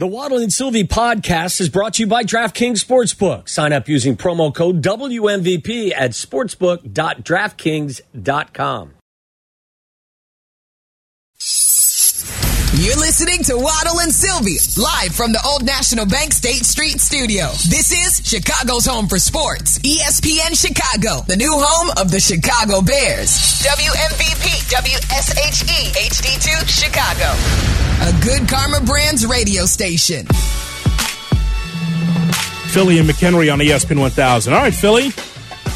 The Waddle and Silvy podcast is brought to you by DraftKings Sportsbook. Sign up using promo code WMVP at sportsbook.draftkings.com. You're listening to Waddle and Silvy, live from the Old National Bank State Street Studio. This is Chicago's home for sports. ESPN Chicago, the new home of the Chicago Bears. WMVP, WSHE, HD2, Chicago. A good Karma Brands radio station. Philly and McHenry on ESPN 1000. All right, Philly.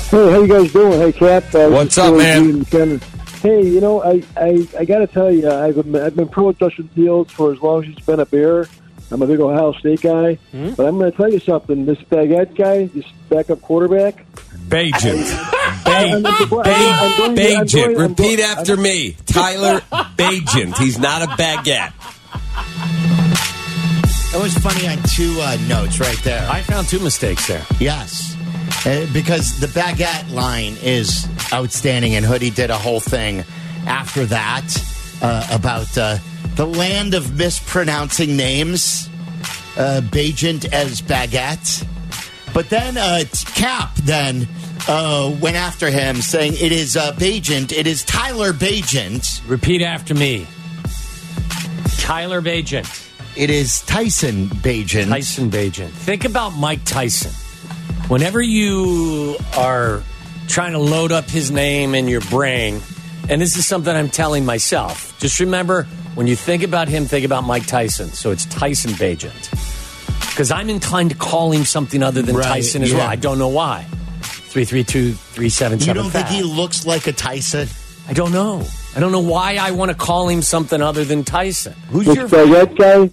Hey, how you guys doing? Hey, Cap. Uh, What's up, Philly man? G and Ken. Hey, you know, I I, I got to tell you, I've been, I've been pro with Justin Fields for as long as he's been a Bear. I'm a big Ohio State guy, Hmm? but I'm going to tell you something. This Baguette guy, this backup quarterback. Bagent. Bagent. Repeat after me. Tyler Bagent. He's not a baguette. That was funny on two uh, notes right there. I found two mistakes there. yes. Uh, because the baguette line is outstanding, and Hoodie did a whole thing after that uh, about uh, the land of mispronouncing names, uh, Bagent as baguette. But then uh, Cap then uh, went after him, saying it is uh, Bagent, it is Tyler Bagent, Repeat after me. Tyler Bagent. it is Tyson Bagent. Tyson Bagent. Think about Mike Tyson. Whenever you are trying to load up his name in your brain, and this is something I'm telling myself, just remember when you think about him, think about Mike Tyson. So it's Tyson Bagent. Because I'm inclined to call him something other than Right, Tyson as yeah. well. I don't know why. 332 You 377 don't think he looks like a Tyson? I don't know. I don't know why I want to call him something other than Tyson. Who's This your Baguette guy.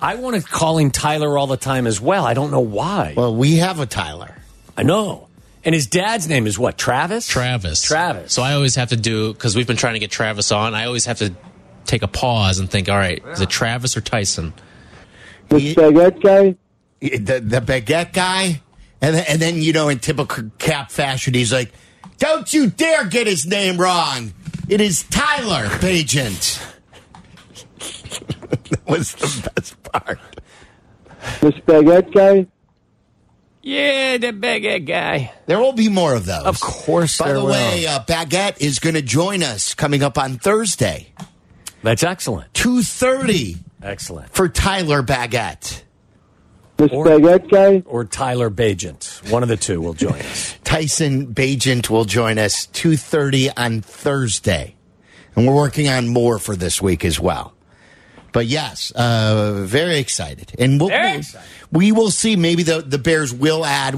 I want to call him Tyler all the time as well. I don't know why. Well, we have a Tyler. I know. And his dad's name is what? Travis? Travis. Travis. So I always have to do because we've been trying to get Travis on. I always have to take a pause and think. All right, is it Travis or Tyson? The He- Baguette guy. The, the baguette guy. And then, and then, you know, in typical cap fashion, he's like, don't you dare get his name wrong. It is Tyler Bagent. that was the best part. This Baguette guy. Yeah, the baguette guy. There will be more of those. Of course By there the will. way, uh, Baguette is going to join us coming up on Thursday, That's excellent. 2.30 Excellent. for Tyler Baguette. This Or- Baguette guy. Or Tyler Bagent. One of the two will join us. Tyson Bagent will join us 2.30 on Thursday. And we're working on more for this week as well. But yes, uh, very excited. And we'll, Very excited. we will see. Maybe the, the Bears will add,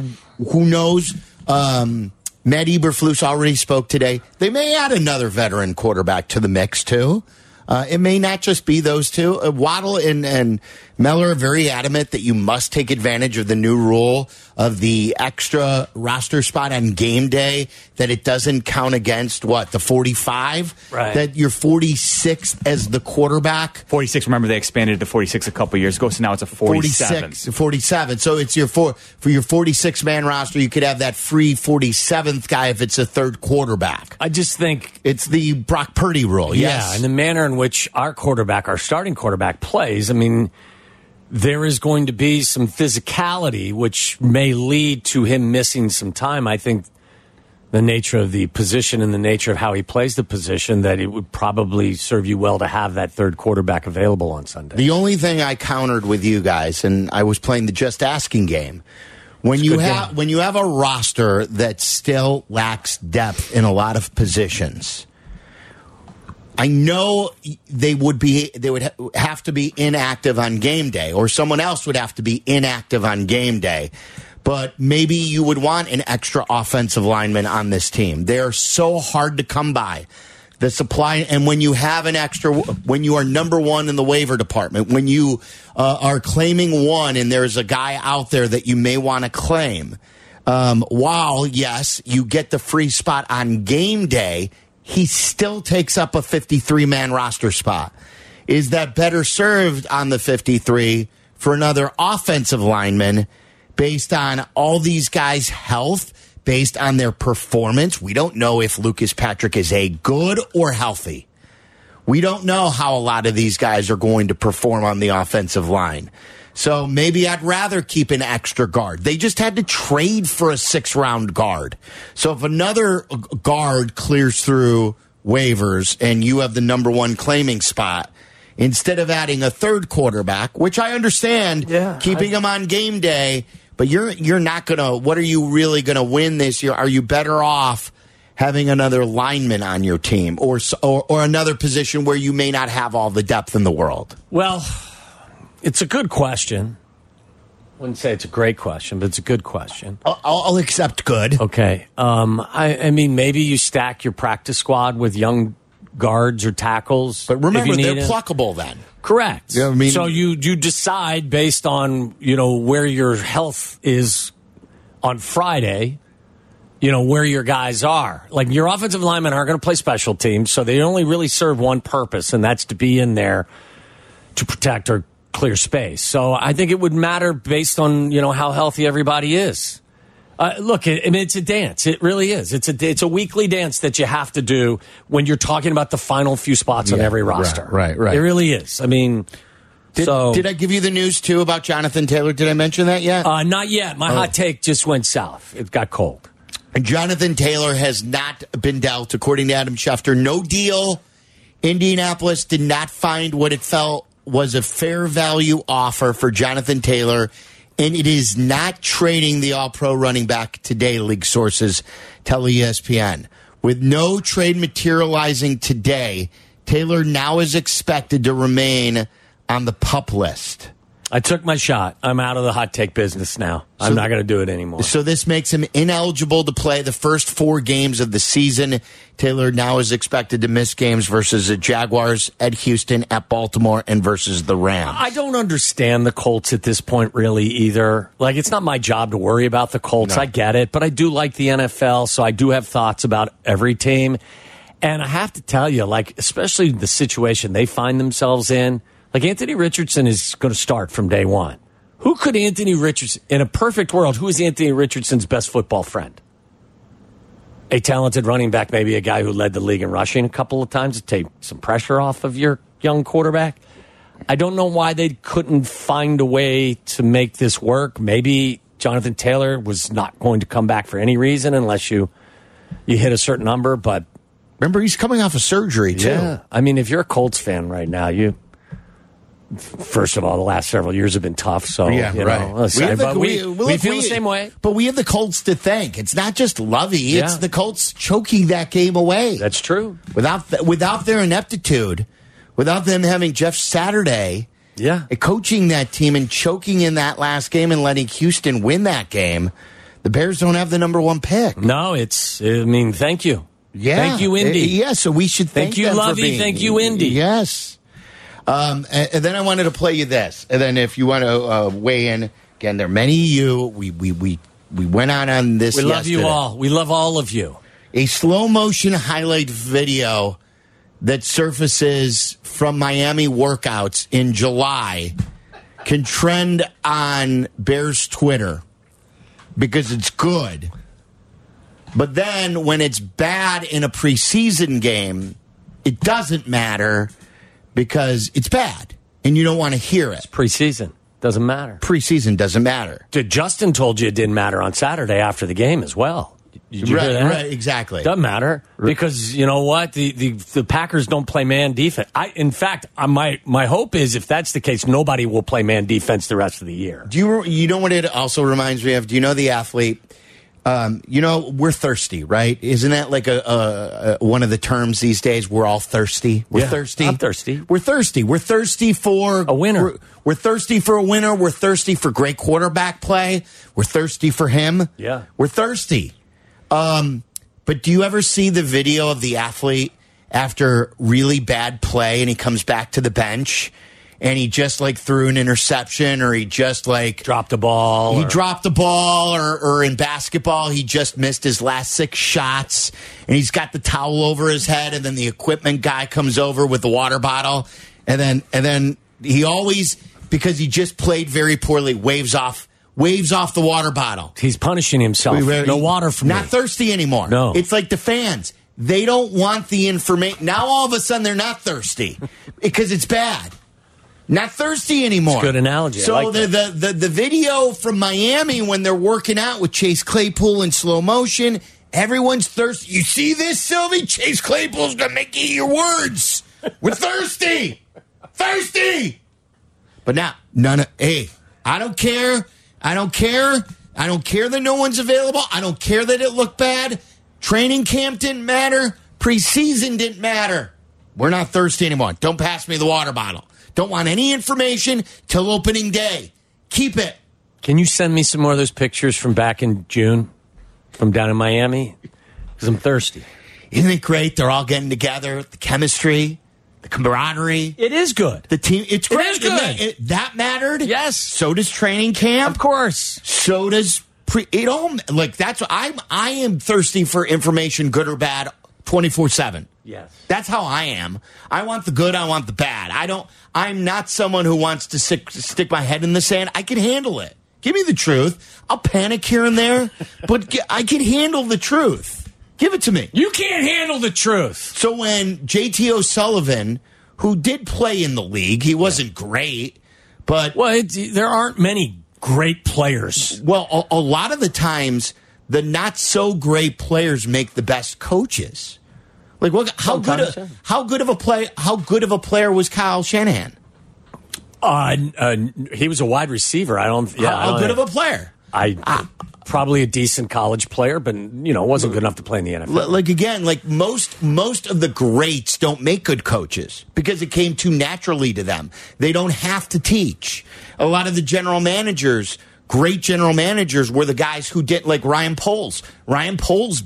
who knows? Um, Matt Eberflus already spoke today. They may add another veteran quarterback to the mix, too. Uh, it may not just be those two. Uh, Waddle and, and Meller are very adamant that you must take advantage of the new rule of the extra roster spot on game day, that it doesn't count against what, the 45? Right. That you're 46th as the quarterback. 46. Remember, they expanded it to 46 a couple years ago, so now it's a 47. 46, 47. So it's your four for your 46 man roster. You could have that free 47th guy if it's a third quarterback. I just think, It's the Brock Purdy rule. yeah, Yes. and the manner in which our quarterback, our starting quarterback, plays, I mean, there is going to be some physicality, which may lead to him missing some time. I think the nature of the position and the nature of how he plays the position, that it would probably serve you well to have that third quarterback available on Sunday. the only thing I countered with you guys, and I was playing the just asking game. When you have game. when you have a roster that still lacks depth in a lot of positions, I know they would be they would ha- have to be inactive on game day, or someone else would have to be inactive on game day. But maybe you would want an extra offensive lineman on this team. They are so hard to come by. The supply, and when you have an extra, when you are number one in the waiver department, when you uh, are claiming one, and there's a guy out there that you may want to claim, um, while yes, you get the free spot on game day, he still takes up a 53 man roster spot. Is that better served on the 53 for another offensive lineman based on all these guys' health, based on their performance? We don't know if Lucas Patrick is a good or healthy. We don't know how a lot of these guys are going to perform on the offensive line. So maybe I'd rather keep an extra guard. They just had to trade for a six round guard. So if another guard clears through waivers and you have the number one claiming spot, instead of adding a third quarterback, which I understand, Yeah, keeping I- him on game day, but you're you're not gonna. What are you really gonna win this year? Are you better off having another lineman on your team, or or, or another position where you may not have all the depth in the world? Well, it's a good question. Wouldn't say it's a great question, but it's a good question. I'll, I'll accept good. Okay. Um, I, I mean, maybe you stack your practice squad with young guards or tackles. But remember, they're need it. pluckable then. Correct. Yeah, I mean- so you you decide based on you know where your health is on Friday. You know where your guys are. Like your offensive linemen aren't going to play special teams, so they only really serve one purpose, and that's to be in there to protect or clear space. So I think it would matter based on you know how healthy everybody is. Uh, look, I I mean, it's a dance. It really is. It's a it's a weekly dance that you have to do when you're talking about the final few spots on Yeah, every right, roster. right, right. It really is. I mean, Did, so did I give you the news too about Jonathan Taylor? Did I mention that yet? uh, not yet. My Oh. hot take just went south. It got cold. Jonathan Taylor has not been dealt, according to Adam Schefter. No deal. Indianapolis did not find what it felt was a fair value offer for Jonathan Taylor, and it is not trading the all pro running back today, league sources tell ESPN. With no trade materializing today, Taylor now is expected to remain on the pup list. I took my shot. I'm out of the hot take business now. I'm not going to do it anymore. So this makes him ineligible to play the first four games of the season. Taylor now is expected to miss games versus the Jaguars, at Houston, at Baltimore, and versus the Rams. I don't understand the Colts at this point, really, either. Like, it's not my job to worry about the Colts. I get it, but I do like the NFL, so I do have thoughts about every team. And I have to tell you, like, especially the situation they find themselves in, like, Anthony Richardson is going to start from day one. Who could Anthony Richardson, in a perfect world, who is Anthony Richardson's best football friend? A talented running back, maybe a guy who led the league in rushing a couple of times to take some pressure off of your young quarterback. I don't know why they couldn't find a way to make this work. Maybe Jonathan Taylor was not going to come back for any reason unless you you hit a certain number. But Remember, he's coming off of surgery, too. Yeah. I mean, if you're a Colts fan right now, you first of all, the last several years have been tough. So Yeah, you right. know, let's say- but we, we look, feel the same way. But we have the Colts to thank. It's not just Lovie; it's the Colts choking that game away. That's true. without th- without their ineptitude, without them having Jeff Saturday, Yeah. uh, coaching that team and choking in that last game and letting Houston win that game, the Bears don't have the number one pick. No, it's. I mean, thank you. Yeah, Thank you, Indy. Uh, yeah, so we should thank, Thank you, Lovie. being- Thank you, Indy. Yes. Um, and, and then I wanted to play you this, and then if you want to uh, weigh in again, there are many of you. We we we we went on on this. We love you all. We love all of you. a slow motion highlight video that surfaces from Miami workouts in July can trend on Bears Twitter because it's good. But then when it's bad in a preseason game, it doesn't matter because it's bad and you don't want to hear it. Preseason doesn't matter. Preseason doesn't matter. Dude, Justin told you it didn't matter on Saturday after the game as well. Did you right, hear that? right, exactly. Doesn't matter because you know what the, the the Packers don't play man defense. I in fact, I, my my hope is if that's the case, nobody will play man defense the rest of the year. Do you you know what it also reminds me of? Do you know the athlete? Um, you know we're thirsty, right? Isn't that like a, a, a one of the terms these days? We're all thirsty. We're Yeah, thirsty. I'm thirsty. We're thirsty. We're thirsty for A winner. We're, we're thirsty for a winner. We're thirsty for great quarterback play. We're thirsty for him. Yeah. we're thirsty. Um, but do you ever see the video of the athlete after really bad play and he comes back to the bench and he just like threw an interception or he just like Dropped a ball. he or- dropped the ball or, or in basketball he just missed his last six shots and he's got the towel over his head and then the equipment guy comes over with the water bottle and then and then he always because he just played very poorly waves off waves off the water bottle He's punishing himself. we were- no water from not me. thirsty anymore. No. it's like the fans. they don't want the information. Now all of a sudden they're not thirsty because it's bad. Not thirsty anymore. good analogy. So like the, the the the video from Miami when they're working out with Chase Claypool in slow motion, everyone's thirsty. You see this, Silvy? Chase Claypool's gonna make you your words. We're thirsty, thirsty. But now, none of hey, I don't care. I don't care. I don't care that no one's available. I don't care that it looked bad. Training camp didn't matter. Preseason didn't matter. We're not thirsty anymore. Don't pass me the water bottle. Don't want any information till opening day. Keep it. Can you send me some more of those pictures from back in June from down in Miami? Because I'm thirsty. Isn't it great? They're all getting together. The chemistry, the camaraderie, It is good. the team. It's It great. is Isn't good. That, it- that mattered. Yes. So does training camp. Of course. so does pre it all like that's what I'm I am thirsty for information good or bad 24/7. Yes. That's how I am. I want the good, I want the bad. I don't I'm not someone who wants to stick, stick my head in the sand. I can handle it. Give me the truth. I'll panic here and there, but I can handle the truth. Give it to me. You can't handle the truth. So when JT O'Sullivan, who did play in the league, he wasn't great, but Well, there aren't many great players. Well, a, a lot of the times, the not so great players make the best coaches. Like, what? How good? A, how good of a play? How good of a player was Kyle Shanahan? Uh, uh, he was a wide receiver. I don't. Yeah, how I how don't- good of a player? I probably a decent college player, but you know, wasn't good enough to play in the NFL. Like again, like most most of the greats don't make good coaches because it came too naturally to them. They don't have to teach. A lot of the general managers, great general managers, were the guys who did like Ryan Poles. Ryan Poles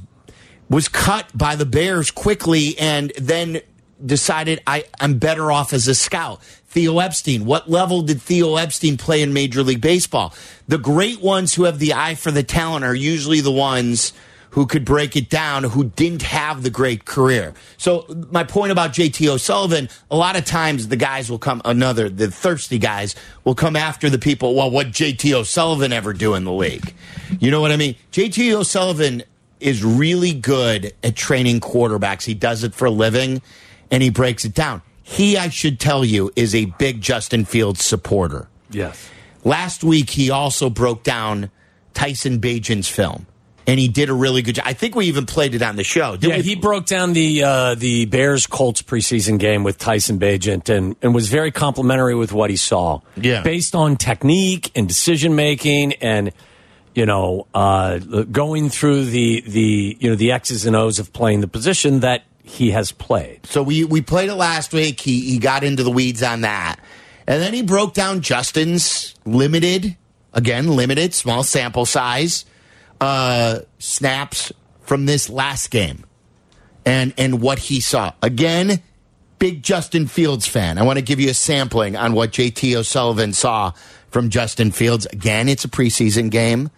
was cut by the Bears quickly and then decided I, I'm better off as a scout. Theo Epstein. What level did Theo Epstein play in Major League Baseball? The great ones who have the eye for the talent are usually the ones who could break it down, who didn't have the great career. So my point about JT O'Sullivan, a lot of times the guys will come, another, the thirsty guys will come after the people, well, what JT O'Sullivan ever do in the league? You know what I mean? JT O'Sullivan is really good at training quarterbacks. He does it for a living and he breaks it down. He, I should tell you, is a big Justin Fields supporter. yes. Last week, he also broke down Tyson Bagent's film, and he did a really good job. I think we even played it on the show. Didn't Yeah, we? he broke down the uh, the Bears Colts preseason game with Tyson Bagent and, and was very complimentary with what he saw. Yeah. based on technique and decision making and you know uh, going through the the you know the X's and O's of playing the position that he has played. So we we played it last week. He he got into the weeds on that, and then he broke down Justin's limited, again limited, small sample size, uh, snaps from this last game, and and what he saw. Again, big Justin Fields fan. I want to give you a sampling on what JT O'Sullivan saw from Justin Fields. Again, it's a preseason game.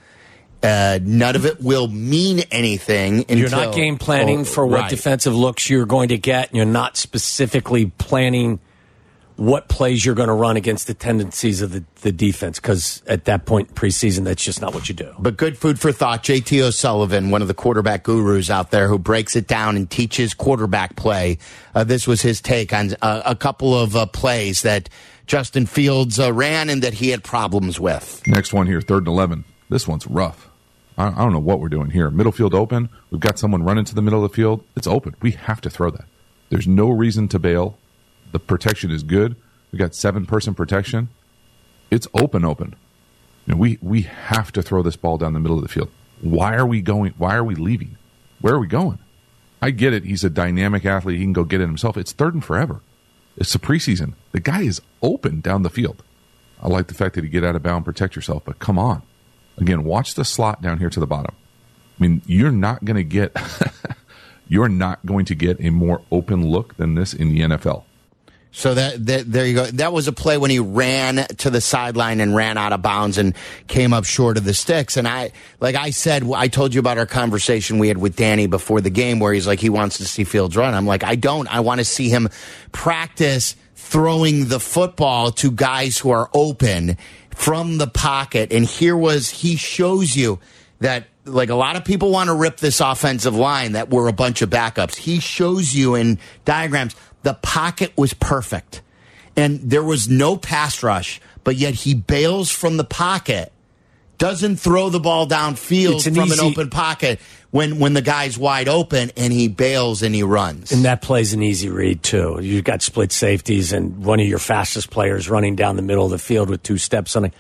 Uh, none of it will mean anything. Until, You're not game planning Oh, for what right. defensive looks you're going to get. And you're not specifically planning what plays you're going to run against the tendencies of the, the defense because at that point in preseason, that's just not what you do. But good food for thought. JT O'Sullivan, one of the quarterback gurus out there who breaks it down and teaches quarterback play. Uh, this was his take on uh, a couple of uh, plays that Justin Fields uh, ran and that he had problems with. Next one here, third and 11. This one's rough. I, I don't know what we're doing here. Middle field open. We've got someone running to the middle of the field. It's open. We have to throw that. There's no reason to bail. The protection is good. We got seven person protection. It's open, open. You know, we we have to throw this ball down the middle of the field. Why are we going? Why are we leaving? Where are we going? I get it. He's a dynamic athlete. He can go get it himself. It's third and forever. It's the preseason. The guy is open down the field. I like the fact that you get out of bound, protect yourself, but come on. Again, watch the slot down here to the bottom. I mean, you're not going to get you're not going to get a more open look than this in the NFL. So that, that there you go. That was a play when he ran to the sideline and ran out of bounds and came up short of the sticks. And I, like I said, I told you about our conversation we had with Danny before the game where he's like he wants to see Fields run. I'm like I don't. I want to see him practice throwing the football to guys who are open from the pocket. And here was he shows you that like a lot of people want to rip this offensive line that were a bunch of backups. He shows you in diagrams the pocket was perfect and there was no pass rush, but yet he bails from the pocket, doesn't throw the ball downfield an from easy- an open pocket when when the guy's wide open and he bails and he runs. And that plays an easy read too. You've got split safeties and one of your fastest players running down the middle of the field with two steps on it.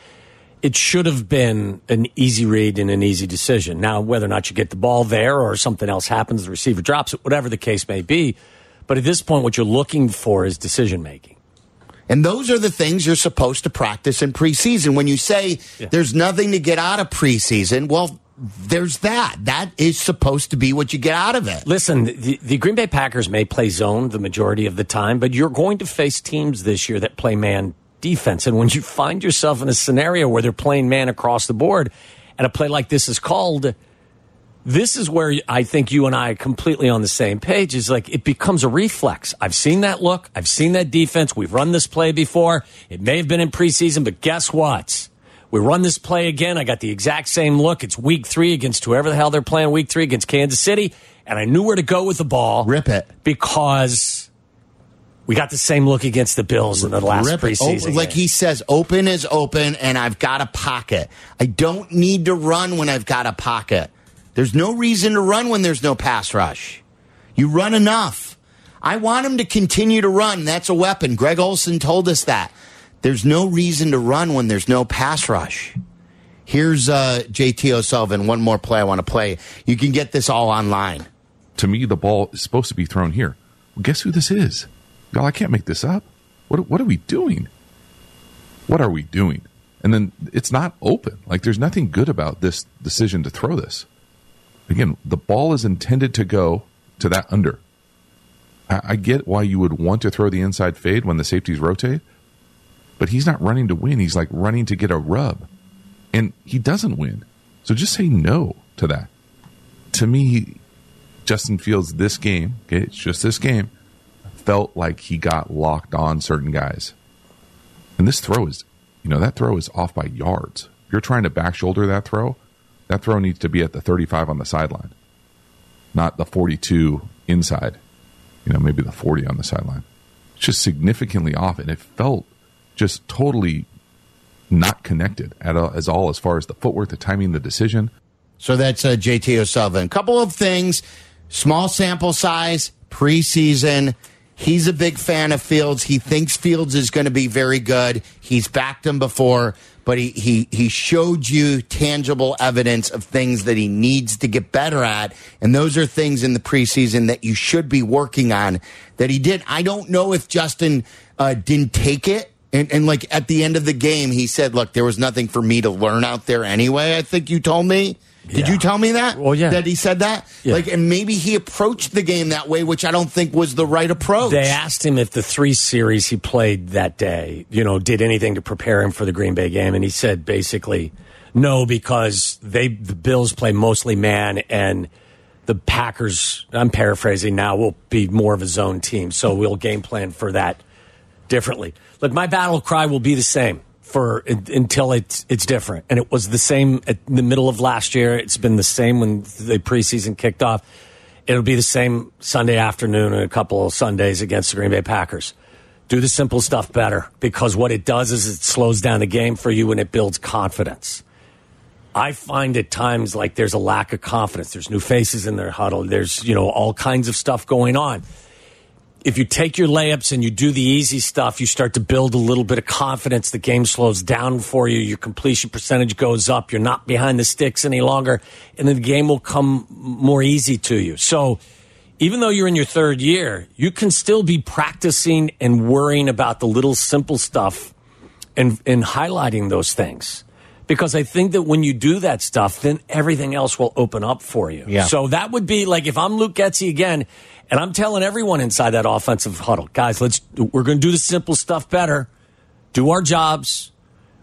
It should have been an easy read and an easy decision. Now, whether or not you get the ball there or something else happens, the receiver drops it, whatever the case may be. But at this point, what you're looking for is decision making. And those are the things you're supposed to practice in preseason. When you say there's nothing to get out of preseason, well, there's that. That is supposed to be what you get out of it. Listen, the, the Green Bay Packers may play zone the majority of the time, but you're going to face teams this year that play man defense. And when you find yourself in a scenario where they're playing man across the board and a play like this is called, this is where I think you and I are completely on the same page. Is like it becomes a reflex. I've seen that look. I've seen that defense. We've run this play before. It may have been in preseason, but guess what? We run this play again. I got the exact same look. It's week three against whoever the hell they're playing week three against Kansas City. And I knew where to go with the ball. Rip it. Because we got the same look against the Bills in the last Rip it. Oh, preseason. Oh, like he says, open is open, and I've got a pocket. I don't need to run when I've got a pocket. There's no reason to run when there's no pass rush. You run enough. I want him to continue to run. That's a weapon. Greg Olsen told us that. There's no reason to run when there's no pass rush. Here's uh, JT O'Sullivan. One more play I want to play. You can get this all online. To me, the ball is supposed to be thrown here. Well, guess who this is? Y'all, I can't make this up. What, what are we doing? What are we doing? And then it's not open. Like there's nothing good about this decision to throw this. Again, the ball is intended to go to that under. I, I get why you would want to throw the inside fade when the safeties rotate, but he's not running to win. He's like running to get a rub. And he doesn't win. So just say no to that. To me, Justin Fields this game, okay, it's just this game, felt like he got locked on certain guys. And this throw is, you know, that throw is off by yards. If you're trying to back shoulder that throw, that throw needs to be at the 35 on the sideline, not the 42 inside, you know, maybe the 40 on the sideline. It's just significantly off. And it felt just totally not connected at all, as all as far as the footwork, the timing, the decision. So that's uh, JT O'Sullivan. Couple of things. Small sample size, preseason. He's a big fan of Fields. He thinks Fields is going to be very good. He's backed him before, but he, he, he showed you tangible evidence of things that he needs to get better at. And those are things in the preseason that you should be working on that he did. I don't know if Justin uh, didn't take it. And, and like at the end of the game, he said, look, there was nothing for me to learn out there anyway. I think you told me. Did Yeah. you tell me that? Well, yeah. That he said that? Yeah. Like, and maybe he approached the game that way, which I don't think was the right approach. They asked him if the three series he played that day, you know, did anything to prepare him for the Green Bay game, and he said basically no because they the Bills play mostly man and the Packers. I'm paraphrasing now. Will be more of a zone team, so we'll game plan for that differently. Look, my battle cry will be the same for until it's it's different, and it was the same at the middle of last year. It's been the same when the preseason kicked off. It'll be the same Sunday afternoon and a couple of Sundays against the Green Bay Packers. Do the simple stuff better because what it does is it slows down the game for you and it builds confidence. I find at times like there's a lack of confidence. There's new faces in their huddle. There's, you know, all kinds of stuff going on. If you take your layups and you do the easy stuff, you start to build a little bit of confidence. The game slows down for you. Your completion percentage goes up. You're not behind the sticks any longer. And then the game will come more easy to you. So even though you're in your third year, you can still be practicing and worrying about the little simple stuff and, and highlighting those things. Because I think that when you do that stuff, then everything else will open up for you. Yeah. So that would be like if I'm Luke Getsy again, and I'm telling everyone inside that offensive huddle, guys, let's we're going to do the simple stuff better, do our jobs,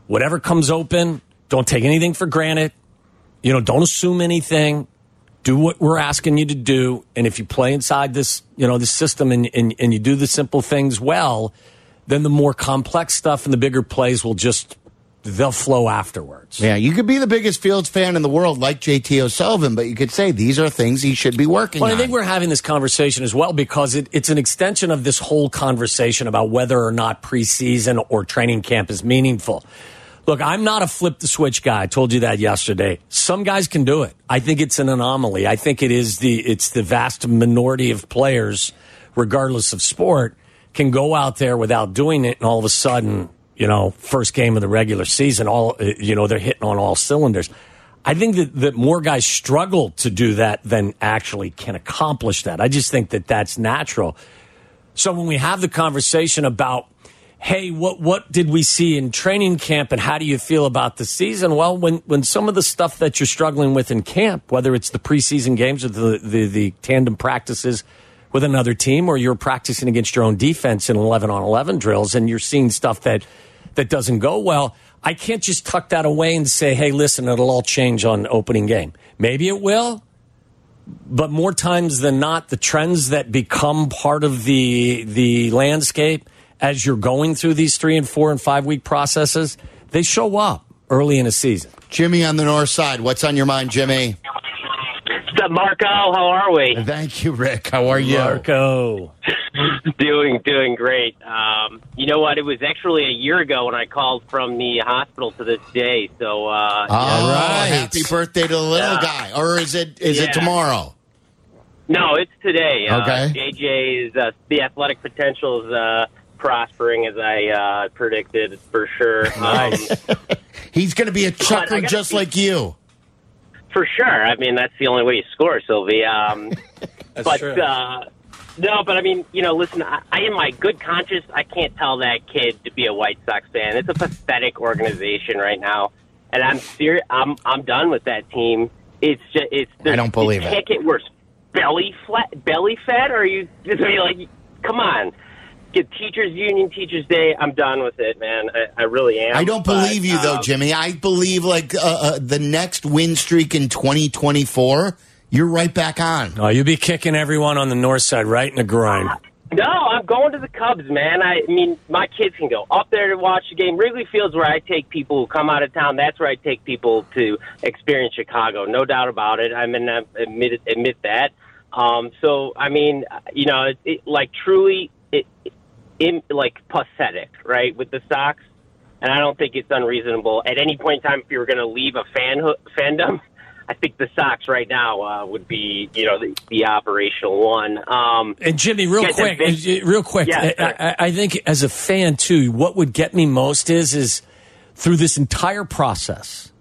whatever comes open, don't take anything for granted. You know, don't assume anything. Do what we're asking you to do, and if you play inside this, you know, this system, and, and and you do the simple things well, then the more complex stuff and the bigger plays will just they'll flow afterwards. Yeah, you could be the biggest Fields fan in the world, like JT O'Sullivan, but you could say these are things he should be working Well, on. I think we're having this conversation as well because it, it's an extension of this whole conversation about whether or not preseason or training camp is meaningful. Look, I'm not a flip the switch guy. I told you that yesterday. Some guys can do it. I think it's an anomaly. I think it is the it's the vast minority of players, regardless of sport, can go out there without doing it, and all of a sudden, you know, first game of the regular season, all you know, they're hitting on all cylinders. I think that, that more guys struggle to do that than actually can accomplish that. I just think that that's natural. So when we have the conversation about, hey, what what did we see in training camp and how do you feel about the season? Well, when when some of the stuff that you're struggling with in camp, whether it's the preseason games or the the, the tandem practices with another team, or you're practicing against your own defense in 11 on 11 drills, and you're seeing stuff that that doesn't go well. I can't just tuck that away and say, hey, listen, it'll all change on opening game. Maybe it will but more times than not, the trends that become part of the the landscape as you're going through these three and four and five week processes, they show up early in a season. Jimmy on the north side. What's on your mind, Jimmy? What's up, Marco? How are we? Thank you, Rick. How are you? Marco. doing doing great. Um, you know what? It was actually a year ago when I called from the hospital to this day. So uh, Oh, right. happy birthday to the little Yeah. guy. Or is it is it tomorrow? no, it's today. Uh, Okay. JJ is uh, the athletic potential is uh, prospering as I uh, predicted for sure. Um, He's going to be a chuckler gotta just see- like you. For sure. I mean, that's the only way you score, Silvy. Um, That's but true. uh, no, but I mean, you know, listen, I, I in my good conscience, I can't tell that kid to be a White Sox fan. It's a pathetic organization right now, and I'm serious. I'm I'm done with that team. It's just it's. I don't believe it. Can't get worse. Belly flat, belly fat. Or are you? just be like, come on. Get teachers union, teachers day. I'm done with it, man. I, I really am. I don't But, believe you though, um, Jimmy. I believe like uh, uh, the next win streak in 2024, you're right back on. Oh, you'll be kicking everyone on the north side right in the groin. No, I'm going to the Cubs, man. I mean, my kids can go up there to watch the game. Wrigley Field's where I take people who come out of town. That's where I take people to experience Chicago. No doubt about it. I mean, I admit admit that. Um, so, I mean, you know, it, it, like truly, it, it, like pathetic, right, with the Sox. And I don't think it's unreasonable at any point in time if you were going to leave a fan fandom. I think the Sox right now uh, would be, you know, the, the operational one. Um, And Jimmy, real quick, big- uh, real quick. Yeah, I. I, I think as a fan too, what would get me most is is through this entire process.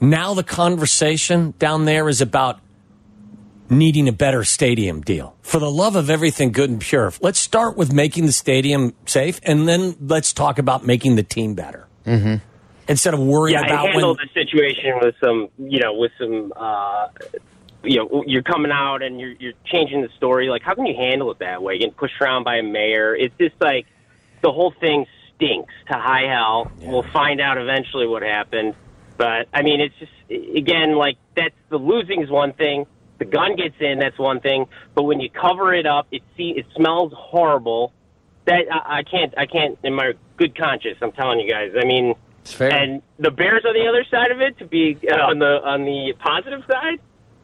Now the conversation down there is about needing a better stadium deal. For the love of everything good and pure, let's start with making the stadium safe, and then let's talk about making the team better. Mm-hmm. Instead of worrying about. yeah, about and handle when the situation with some, you know, with some, uh, you know, you're coming out and you're you're changing the story. Like, how can you handle it that way? Getting pushed around by a mayor. It's just like the whole thing stinks to high hell. We'll find out eventually what happened. But I mean, it's just again like that's the losing is one thing. The gun gets in, that's one thing. But when you cover it up, it see it smells horrible. That I, I can't, I can't, in my good conscience, I'm telling you guys. I mean, and the Bears on the other side of it, to be uh, on the on the positive side,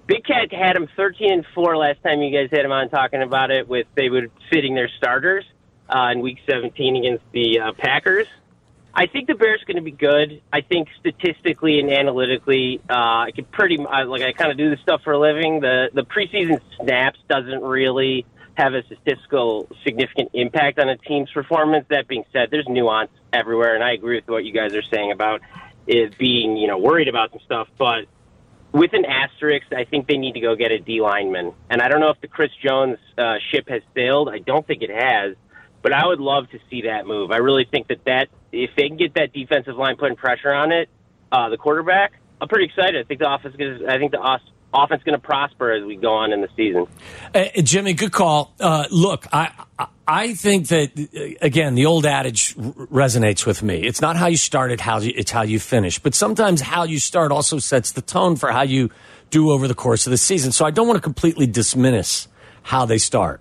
Big Cat had him 13 and four last time you guys had him on talking about it. With they were sitting their starters uh, in Week 17 against the uh, Packers. I think the Bears are going to be good. I think statistically and analytically, uh, I could pretty I, like I kind of do this stuff for a living. The the preseason snaps doesn't really have a statistical significant impact on a team's performance. That being said, there's nuance everywhere, and I agree with what you guys are saying about it being you know worried about some stuff, but. With an asterisk, I think they need to go get a D lineman, and I don't know if the Chris Jones uh, ship has sailed. I don't think it has, but I would love to see that move. I really think that that if they can get that defensive line putting pressure on it, uh, the quarterback, I'm pretty excited. I think the offense is. I think the os- offense going to prosper as we go on in the season. Uh, Jimmy, good call. Uh, look, I I- think that uh, again the old adage resonates with me. It's not how you start it, how you, it's how you finish. But sometimes how you start also sets the tone for how you do over the course of the season. So I don't want to completely dismiss how they start.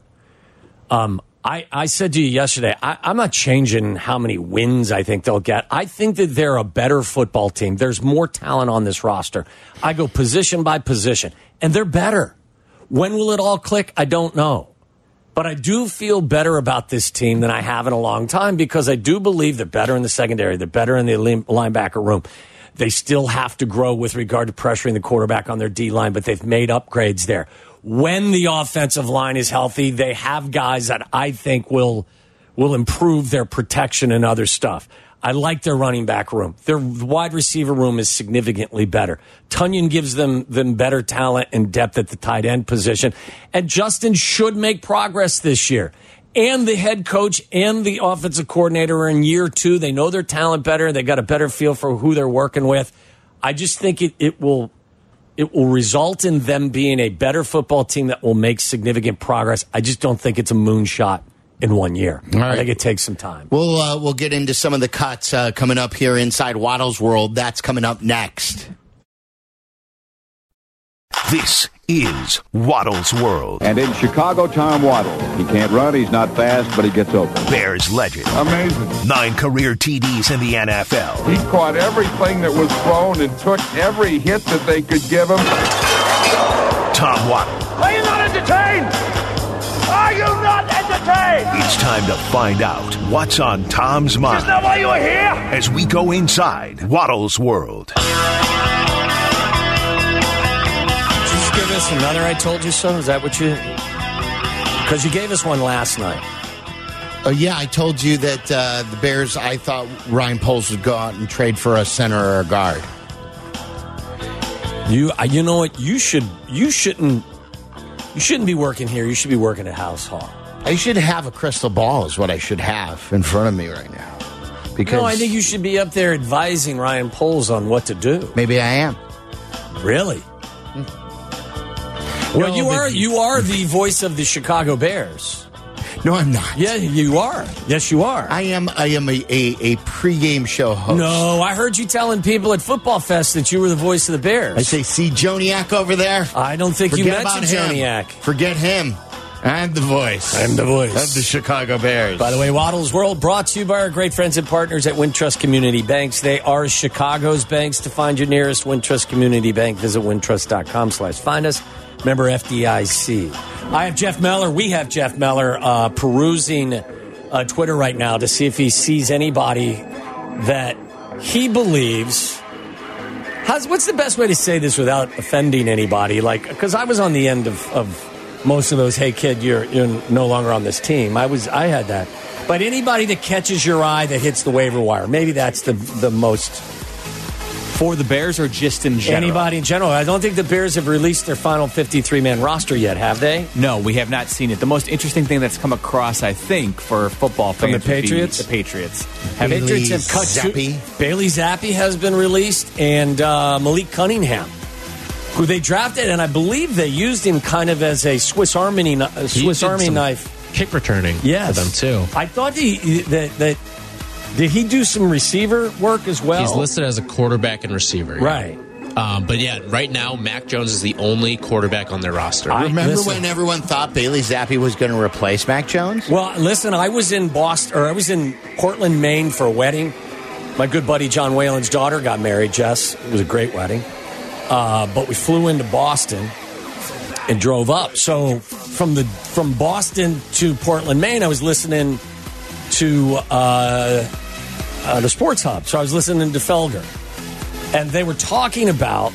Um, I, I said to you yesterday, I, I'm not changing how many wins I think they'll get. I think that they're a better football team. There's more talent on this roster. I go position by position, and they're better. When will it all click? I don't know. But I do feel better about this team than I have in a long time because I do believe they're better in the secondary. They're better in the linebacker room. They still have to grow with regard to pressuring the quarterback on their D line, but they've made upgrades there. When the offensive line is healthy, they have guys that I think will will improve their protection and other stuff. I like their running back room. Their wide receiver room is significantly better. Tonyan gives them them better talent and depth at the tight end position. And Justin should make progress this year. And the head coach and the offensive coordinator are in year two. They know their talent better. They got a better feel for who they're working with. I just think it, it will it will result in them being a better football team that will make significant progress. I just don't think it's a moonshot in one year. I think it takes some time. We'll uh, we'll get into some of the cuts uh, coming up here inside Waddle's world. That's coming up next. This is Waddle's World. And in Chicago, Tom Waddle. He can't run, he's not fast, but he gets open. Bears legend. Amazing. Nine career TDs in the NFL. He caught everything that was thrown and took every hit that they could give him. Tom Waddle. Are you not entertained? Are you not entertained? It's time to find out what's on Tom's mind. Isn't that why you were here? As we go inside Waddle's World. Did you just give us another I told you so? Is that what you Because you gave us one last night. Oh yeah, I told you that uh, the Bears. I thought Ryan Poles would go out and trade for a center or a guard. You uh, you know what? You should you shouldn't you shouldn't be working here. You should be working at Halas Hall. I should have a crystal ball. Is what I should have in front of me right now. Because No, I think you should be up there advising Ryan Poles on what to do. maybe I am. Really? Well, No, you are you are the voice of the Chicago Bears. No, I'm not. Yeah, you are. Yes, you are. I am. I am a, a, a pregame show host. no, I heard you telling people at Football Fest that you were the voice of the Bears. I say, see Joniak over there. I don't think you Forget mentioned about him. Joniak. Forget him. I'm the voice. I'm the voice. of the Chicago Bears. By the way, Waddle's World brought to you by our great friends and partners at Wintrust Community Banks. They are Chicago's banks. To find your nearest Wintrust Community Bank, visit wintrust.com slash find us. Member FDIC. I have Jeff Meller. We have Jeff Meller uh, perusing uh, Twitter right now to see if he sees anybody that he believes. How's, what's the best way to say this without offending anybody? Like, because I was on the end of, of most of those. Hey, kid, you're you're no longer on this team. I was. I had that. But anybody that catches your eye that hits the waiver wire, maybe that's the the most. For the Bears or just in general? Anybody in general. I don't think the Bears have released their final 53 man roster yet, have they? No, we have not seen it. The most interesting thing that's come across, I think, for football From the Patriots? the Patriots. Have Bailey Patriots have cut two- Zappe. Bailey Zappe has been released, and uh, Malik Cunningham, who they drafted, and I believe they used him kind of as a Swiss Army kni- He Swiss did Army some knife. Kick returning Yes, for them too. I thought he that that did he do some receiver work as well? He's listed as a quarterback and receiver. right. Um, but yeah, right now, Mac Jones is the only quarterback on their roster. I- Remember listen. when everyone thought Bailey Zappe was going to replace Mac Jones? Well, listen, I was in Boston, or I was in Portland, Maine for a wedding. My good buddy John Whalen's daughter got married, Jess. It was a great wedding. Uh, but we flew into Boston and drove up. So from the from Boston to Portland, Maine, I was listening to uh, uh, the Sports Hub. So I was listening to Felger, and they were talking about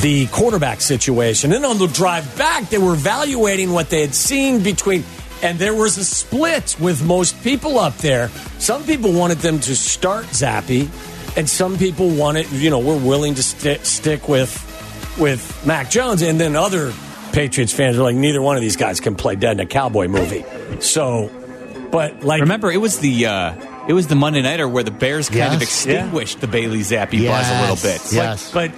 the quarterback situation. And on the drive back, they were evaluating what they had seen between, and there was a split with most people up there. Some people wanted them to start Zappe, and some people wanted, you know, were willing to sti stick with with Mac Jones, and then other Patriots fans are like, neither one of these guys can play dead in a cowboy movie. So, but like, Remember, it was the uh, it was the Monday nighter where the Bears kind of Yes. extinguished the Bailey Zappe buzz a little bit. Yes. But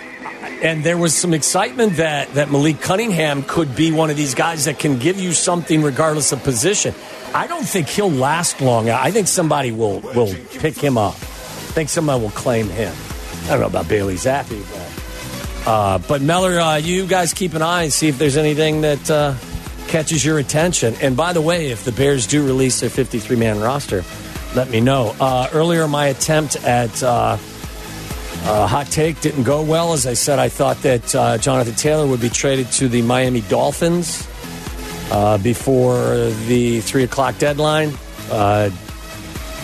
and there was some excitement that that Malik Cunningham could be one of these guys that can give you something regardless of position. I don't think he'll last long. I think somebody will will pick him up. I think somebody will claim him. I don't know about Bailey Zappe, but uh, but Meller, uh, you guys keep an eye and see if there's anything that uh, catches your attention. And by the way, if the Bears do release their 53 man roster, let me know. Uh, earlier, my attempt at uh, uh, hot take didn't go well. As I said, I thought that Jonathan Taylor would be traded to the Miami Dolphins before the three o'clock deadline.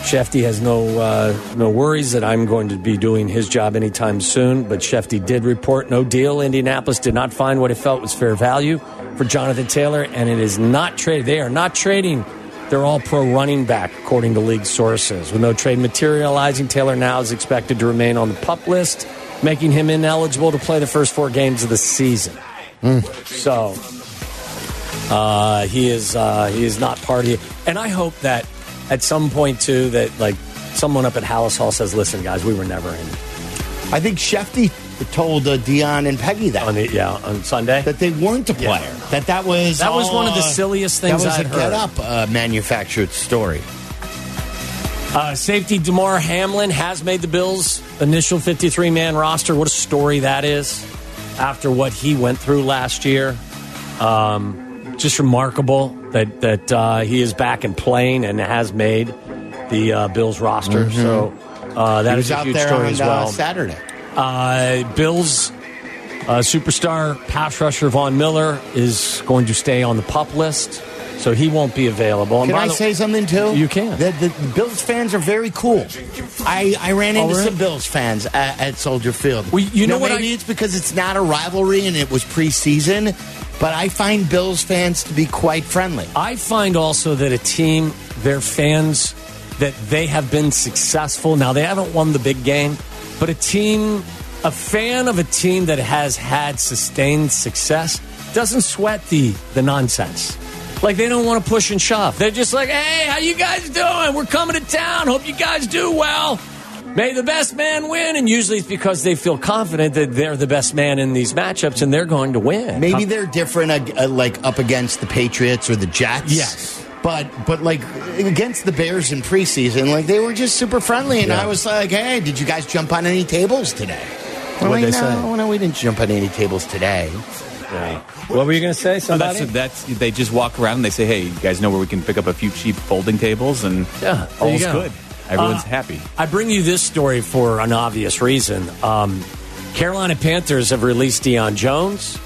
Shefty has no uh, no worries that I'm going to be doing his job anytime soon. But Shefty did report no deal. Indianapolis did not find what it felt was fair value for Jonathan Taylor, and it is not traded. They are not trading. They're all pro running back, according to league sources. With no trade materializing, Taylor now is expected to remain on the pup list, making him ineligible to play the first four games of the season. So uh, he is uh, he is not part of it. And I hope that at some point too that like someone up at Halas Hall says, "Listen, guys, we were never in." I think Shefty told uh, Dion and Peggy that on the, yeah on Sunday that they weren't a player. That that was That was all, one of the uh, silliest things That was I'd a heard. get up uh, manufactured story. Uh, safety Damar Hamlin has made the Bills' initial 53 man roster. What a story that is after what he went through last year. Um, just remarkable that, that uh, he is back and playing and has made the uh, Bills' roster. Mhm. So uh, that is a out huge there story on as well. uh, Saturday. Uh, Bills uh, superstar pass rusher Von Miller is going to stay on the pup list, so he won't be available. And Can I the- say something too? You can. The, the Bills fans are very cool. I, I ran Oh, into really? some Bills fans at, at Soldier Field. Well, you know Now, what Maybe I- it's because it's not a rivalry and it was preseason, but I find Bills fans to be quite friendly. I find also that a team, their fans, that they have been successful. Now, they haven't won the big game, but a team, a fan of a team that has had sustained success doesn't sweat the, the nonsense. Like, they don't want to push and shove. They're just like, hey, how you guys doing? We're coming to town. Hope you guys do well. May the best man win. And usually it's because they feel confident that they're the best man in these matchups and they're going to win. Maybe they're different, uh, uh, like up against the Patriots or the Jets. Yes. But but like against the Bears in preseason, like they were just super friendly, and Yeah. I was like, "Hey, did you guys jump on any tables today?" I'm What'd like, they no, say? no, we didn't jump on any tables today. What were you going to say? So Somebody? that's, that's they just walk around and they say, "Hey, you guys know where we can pick up a few cheap folding tables?" And Yeah, there you all's go. good. Everyone's Uh, happy. I bring you this story for an obvious reason. Um, Carolina Panthers have released Deion Jones,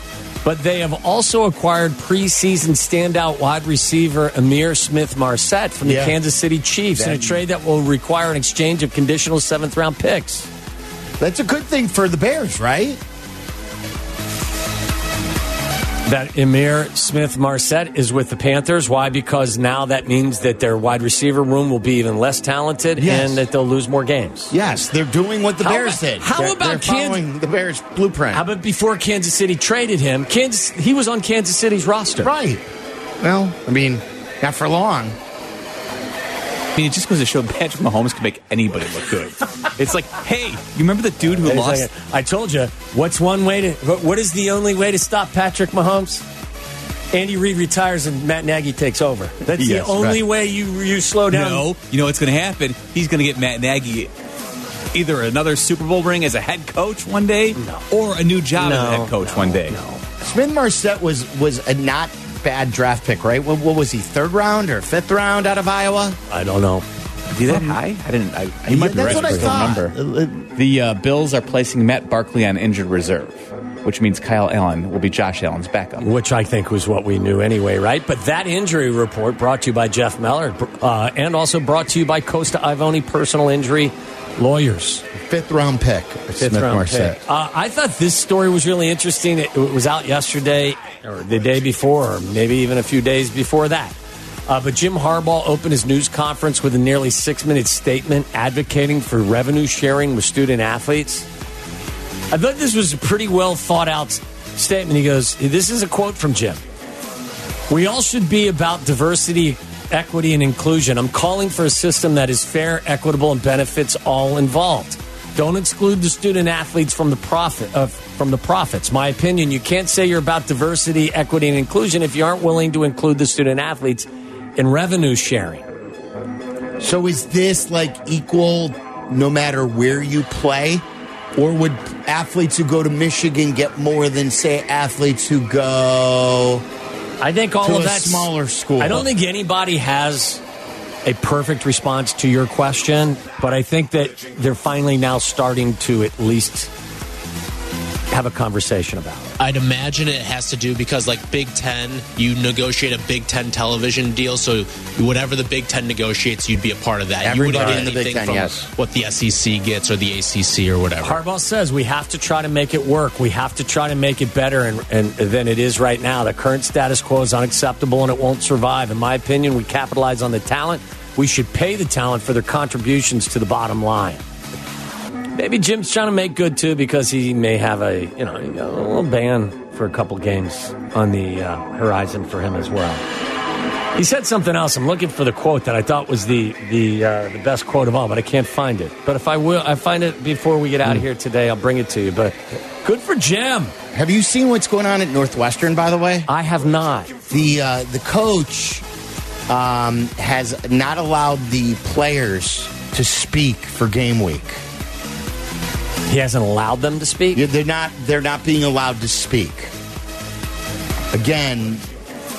but they have also acquired preseason standout wide receiver Ihmir Smith-Marsette from the Yeah. Kansas City Chiefs in a trade that will require an exchange of conditional seventh round picks. That's a good thing for the Bears, right? That Ihmir Smith-Marsette is with the Panthers. Why? Because now that means that their wide receiver room will be even less talented Yes. and that they'll lose more games. Yes, they're doing what the How Bears about- did. how They're- about they're Kansas- the Bears blueprint? How about before Kansas City traded him? Kansas, he was on Kansas City's roster. right. Well, I mean, not for long. I mean, it just goes to show Patrick Mahomes can make anybody look good. it's like, hey, you remember the dude who Wait lost? second. I told you. What's one way to? what- is the only way to stop Patrick Mahomes? Andy Reid retires and Matt Nagy takes over. That's Yes, the only right. way you you slow down. No, you know what's going to happen? He's going to get Matt Nagy either another Super Bowl ring as a head coach one day, or a new job as a head coach one day. Smith Marset was was a not bad draft pick, right? What, what was he? Third round or fifth round out of Iowa? I don't know. Is he that high? I didn't. I, He might be that's right, what I I thought. remember. The uh, Bills are placing Matt Barkley on injured reserve, which means Kyle Allen will be Josh Allen's backup. Which I think was what we knew anyway, right? But that injury report brought to you by Jeff Meller uh, and also brought to you by Costa Ivone Personal Injury Lawyers. Fifth round pick. Fifth Smith round Marset. pick. Uh, I thought this story was really interesting. It, it was out yesterday or the day before, or maybe even a few days before that. Uh, but Jim Harbaugh opened his news conference with a nearly six minute statement advocating for revenue sharing with student athletes. I thought this was a pretty well thought out statement. He goes, This is a quote from Jim. We all should be about diversity, equity, and inclusion. I'm calling for a system that is fair, equitable, and benefits all involved. Don't exclude the student athletes from the profit uh, from the profits. My opinion: you can't say you're about diversity, equity, and inclusion if you aren't willing to include the student athletes in revenue sharing. So is this like equal no matter where you play? Or would athletes who go to Michigan get more than, say, athletes who go I think all to of that smaller school. I don't think anybody has a perfect response to your question, but I think that they're finally now starting to at least have a conversation about it. I'd imagine it has to do because, like Big Ten, you negotiate a Big Ten television deal. So whatever the Big Ten negotiates, you'd be a part of that. you Everybody in the Big anything Ten, from yes. what the SEC gets or the ACC or whatever. Harbaugh says we have to try to make it work. We have to try to make it better and, and, than it is right now. The current status quo is unacceptable and it won't survive. In my opinion, we capitalize on the talent. We should pay the talent for their contributions to the bottom line. Maybe Jim's trying to make good too because he may have a you know a little ban for a couple games on the uh, horizon for him as well. He said something else. I'm looking for the quote that I thought was the the uh, the best quote of all, but I can't find it. But if I will, I find it before we get out of here today. I'll bring it to you. But good for Jim. Have you seen what's going on at Northwestern? By the way, I have not. The uh, the coach um, has not allowed the players to speak for game week. He hasn't allowed them to speak. Yeah, they're not. They're not being allowed to speak. Again,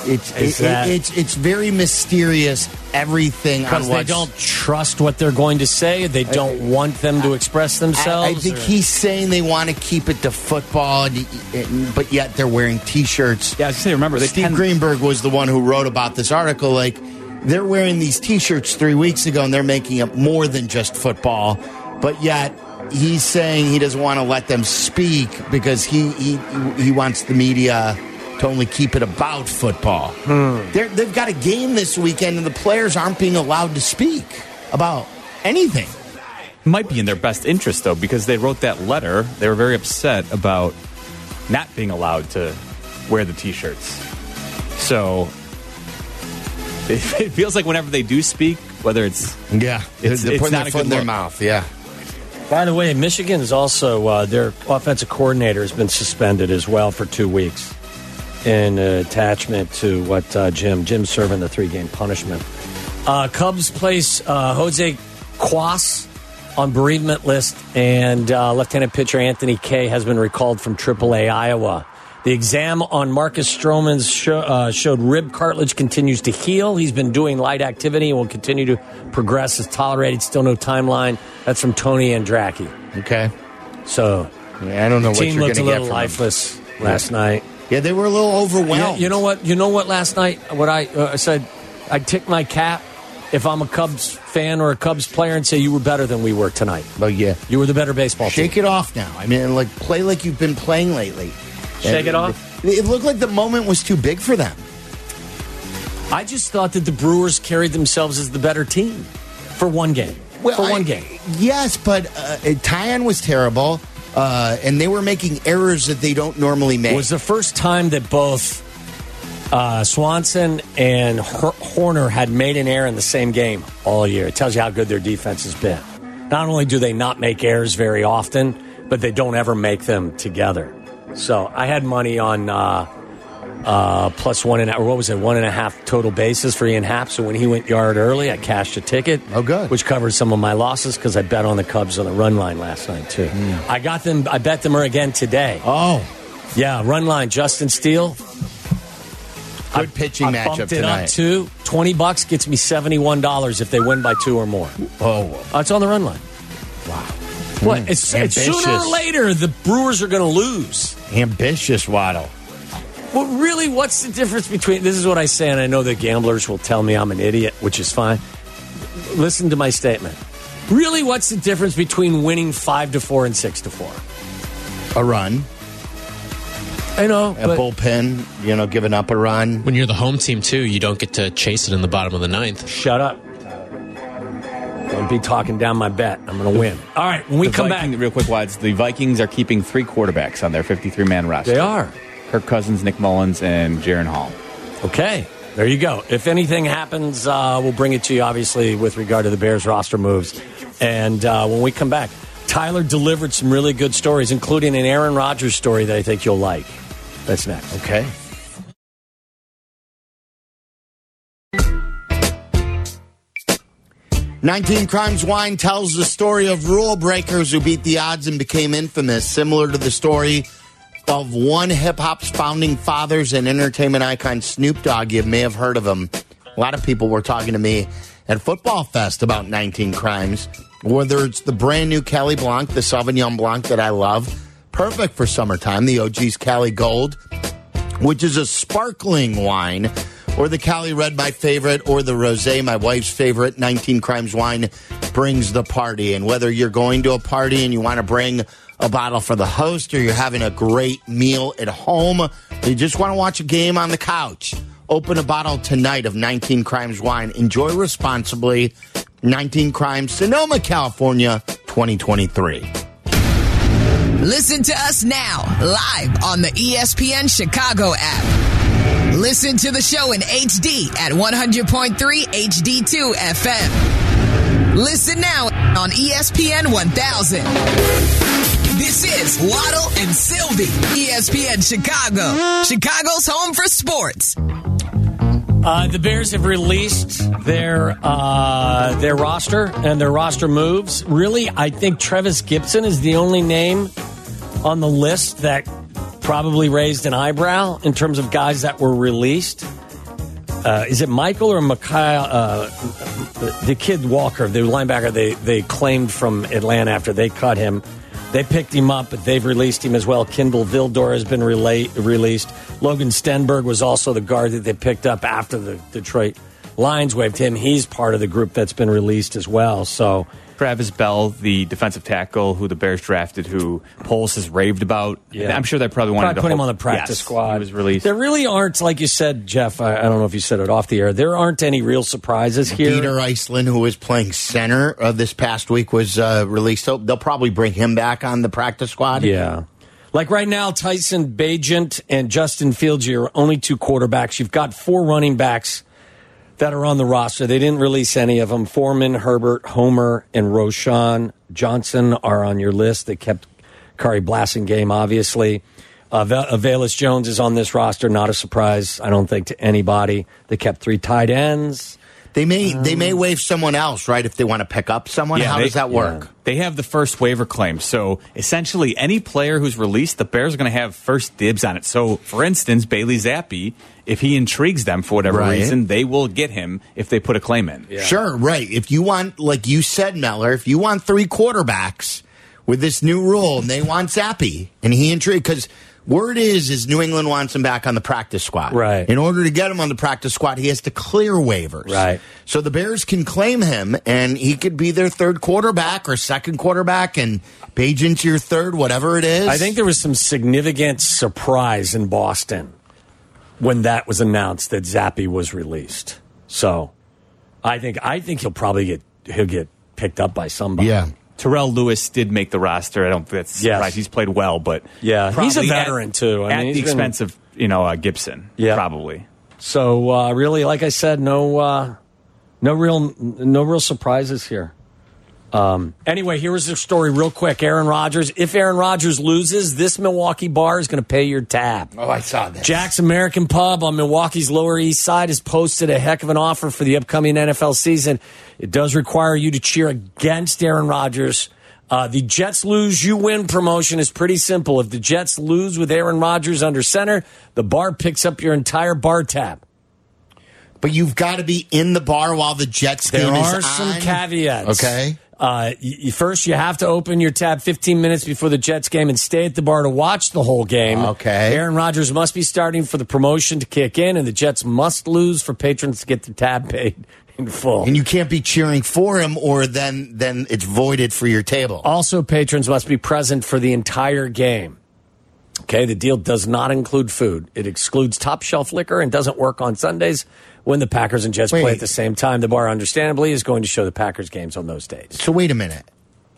it's Is it- that- it's it's very mysterious. Everything on Because they don't trust what they're going to say. They don't want them to express themselves. I, I think or- he's saying they want to keep it to football, and- and- but yet they're wearing T-shirts. Yeah, I say, remember, they Steve tend- Greenberg was the one who wrote about this article. Like they're wearing these T-shirts three weeks ago, and they're making it more than just football. But yet he's saying he doesn't want to let them speak because he he he wants the media to only keep it about football. Hmm. They're, they've got a game this weekend, and the players aren't being allowed to speak about anything. Might be in their best interest, though, because they wrote that letter. They were very upset about not being allowed to wear the t shirts. So it, it feels like whenever they do speak, whether it's. Yeah, they're, It's- they're it's putting not their foot good in their mouth. Yeah. By the way, Michigan is also uh, their offensive coordinator has been suspended as well for two weeks in attachment to what uh, Jim Jim's serving the three game punishment. Uh, Cubs place uh, Jose Cuas on bereavement list, and uh, Lieutenant pitcher Anthony Kay has been recalled from AAA Iowa. The exam on Marcus Stroman's show, uh, showed rib cartilage continues to heal. He's been doing light activity and will continue to progress as tolerated. Still no timeline. That's from Tony Andracki. Okay. So I don't know the what team you're looked a little lifeless last night. Yeah, they were a little Yeah, overwhelmed. you know what? You know what? Last night, what I uh, I said, I'd tip my cap if I'm a Cubs fan or a Cubs player and say you were better than we were tonight. Oh yeah, you were the better baseball Shake team. it off now. I mean, like play like you've been playing lately. Shake it off? It looked like the moment was too big for them. I just thought that the Brewers carried themselves as the better team for one game. for I- one game. Yes, but uh, Taillon was terrible, uh, and they were making errors that they don't normally make. It was the first time that both uh, Swanson and Hor- Hoerner had made an error in the same game all year. It tells you how good their defense has been. Not only do they not make errors very often, but they don't ever make them together. So I had money on uh, uh, plus one and or what was it, one and a half total bases for Ian Happ. So when he went yard early, I cashed a ticket. Oh, good. Which covered some of my losses because I bet on the Cubs on the run line last night too. I got them. I bet them again today. Oh, yeah, run line. Justin Steele. Good pitching I matchup bumped it tonight. up to twenty bucks gets me seventy one dollars if they win by two or more. Oh, Uh, it's on the run line. Wow. What? Mm, It's, it's sooner or later the Brewers are going to lose. Ambitious Waddle. Well, really, what's the difference between this? Is what I say, and I know the gamblers will tell me I'm an idiot, which is fine. Listen to my statement. Really, what's the difference between winning five to four and six to four? A run. I know. A but- bullpen, you know, giving up a run. When you're the home team, too, you don't get to chase it in the bottom of the ninth. Shut up. Don't be talking down my bet. I'm going to win. All right, when we The come Viking- back. real quick, Wads, the Vikings are keeping three quarterbacks on their 53 man roster. They are. Kirk Cousins, Nick Mullens, and Jaren Hall. Okay, there you go. If anything happens, uh, we'll bring it to you, obviously, with regard to the Bears roster moves. And uh, when we come back, Tyler delivered some really good stories, including an Aaron Rodgers story that I think you'll like. That's next. Okay. Nineteen Crimes Wine tells the story of rule breakers who beat the odds and became infamous, similar to the story of one hip hop's founding fathers and entertainment icon, Snoop Dogg. You may have heard of him. A lot of people were talking to me at Football Fest about 19 Crimes, whether it's the brand new Cali Blanc, the Sauvignon Blanc that I love, perfect for summertime, the OG's Cali Gold, which is a sparkling wine, or the Cali Red, my favorite, or the Rosé, my wife's favorite. 19 Crimes wine brings the party. And whether you're going to a party and you want to bring a bottle for the host, or you're having a great meal at home, or you just want to watch a game on the couch, open a bottle tonight of 19 Crimes wine. Enjoy responsibly. 19 Crimes, Sonoma, California, 2023. Listen to us now, live on the ESPN Chicago app. Listen to the show in HD at 100.3 HD2 FM. Listen now on ESPN 1000. This is Waddle and Silvy, ESPN Chicago, Chicago's home for sports. Uh, the Bears have released their uh, their roster and their roster moves. Really, I think Trevis Gipson is the only name on the list that probably raised an eyebrow in terms of guys that were released. Uh, is it Michael or Mikhail? Uh, the kid Walker, the linebacker they, they claimed from Atlanta after they cut him. They picked him up, but they've released him as well. Kindle Vildor has been released. Logan Stenberg was also the guard that they picked up after the Detroit Lions waived him. He's part of the group that's been released as well. So Travis Bell, the defensive tackle who the Bears drafted, who Poles has raved about. Yeah. I'm sure they probably wanted Probably to put him on the practice Yes, squad. He was released. There really aren't, like you said, Jeff. I, I don't know if you said it off the air. There aren't any real surprises here. Dieter Eiselen, who was playing center uh, this past week, was uh, released. So they'll probably bring him back on the practice squad. Yeah. Like right now, Tyson Bagent and Justin Fields are your only two quarterbacks. You've got four running backs that are on the roster. They didn't release any of them. Foreman, Herbert, Homer, and Roschon Johnson are on your list. They kept Khari Blasingame, obviously. Uh, Val- Avalis Jones is on this roster. Not a surprise, I don't think, to anybody. They kept three tight ends. They may they may um, waive someone else, right? If they want to pick up someone, how they- does that work? They have the first waiver claim. So essentially, any player who's released, the Bears are going to have first dibs on it. So, for instance, Bailey Zappe, if he intrigues them for whatever Right. reason, they will get him if they put a claim in. Sure, right. If you want, like you said, Meller, if you want three quarterbacks with this new rule, and they want Zappe, and he intrigued because word is is New England wants him back on the practice squad. Right. In order to get him on the practice squad, he has to clear waivers. Right. So the Bears can claim him, and he could be their third quarterback or second quarterback, and Bagent's your third, whatever it is. I think there was some significant surprise in Boston when that was announced that Zappe was released. So, I think I think he'll probably get he'll get picked up by somebody. Yeah. Terrell Lewis did make the roster. I don't think that's a Yes. surprise. He's played well, but Yeah, he's a veteran, at, too. I at mean, the he's been- expense of you know uh, Gipson. Yeah. probably. So uh, really, like I said, no uh, no real no real surprises here. Um, anyway, here was the story real quick. Aaron Rodgers. If Aaron Rodgers loses, this Milwaukee bar is going to pay your tab. Oh, I saw that. Jack's American Pub on Milwaukee's Lower East Side has posted a heck of an offer for the upcoming NFL season. It does require you to cheer against Aaron Rodgers. Uh, the Jets lose, you win promotion is pretty simple. If the Jets lose with Aaron Rodgers under center, the bar picks up your entire bar tab. But you've got to be in the bar while the Jets There game is on are some caveats. Okay. Uh, y- y- first, you have to open your tab 15 minutes before the Jets game and stay at the bar to watch the whole game. Okay. Aaron Rodgers must be starting for the promotion to kick in, and the Jets must lose for patrons to get the tab paid in full. And you can't be cheering for him, or then then it's voided for your table. Also, patrons must be present for the entire game. Okay, the deal does not include food. It excludes top shelf liquor and doesn't work on Sundays when the Packers and Jets play at the same time. The bar, understandably, is going to show the Packers games on those days. So wait a minute.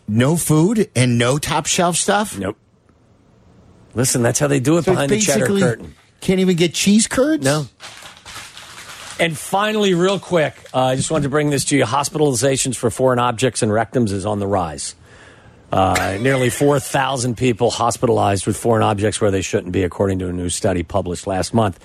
No food and no top shelf stuff. Nope. Listen, that's how they do it So behind the cheddar curtain. Can't even get cheese curds. No. And finally, real quick, uh, I just wanted to bring this to you. Hospitalizations for foreign objects and rectums is on the rise. Uh, nearly 4,000 people hospitalized with foreign objects where they shouldn't be, according to a new study published last month.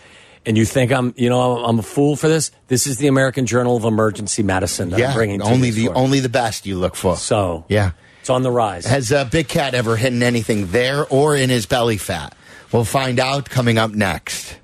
And you think I'm, you know, I'm a fool for this? This is the American Journal of Emergency Medicine that I'm bringing to only the only the best you look for. So yeah, it's on the rise. Has uh, Big Cat ever hidden anything there or in his belly fat? We'll find out coming up next.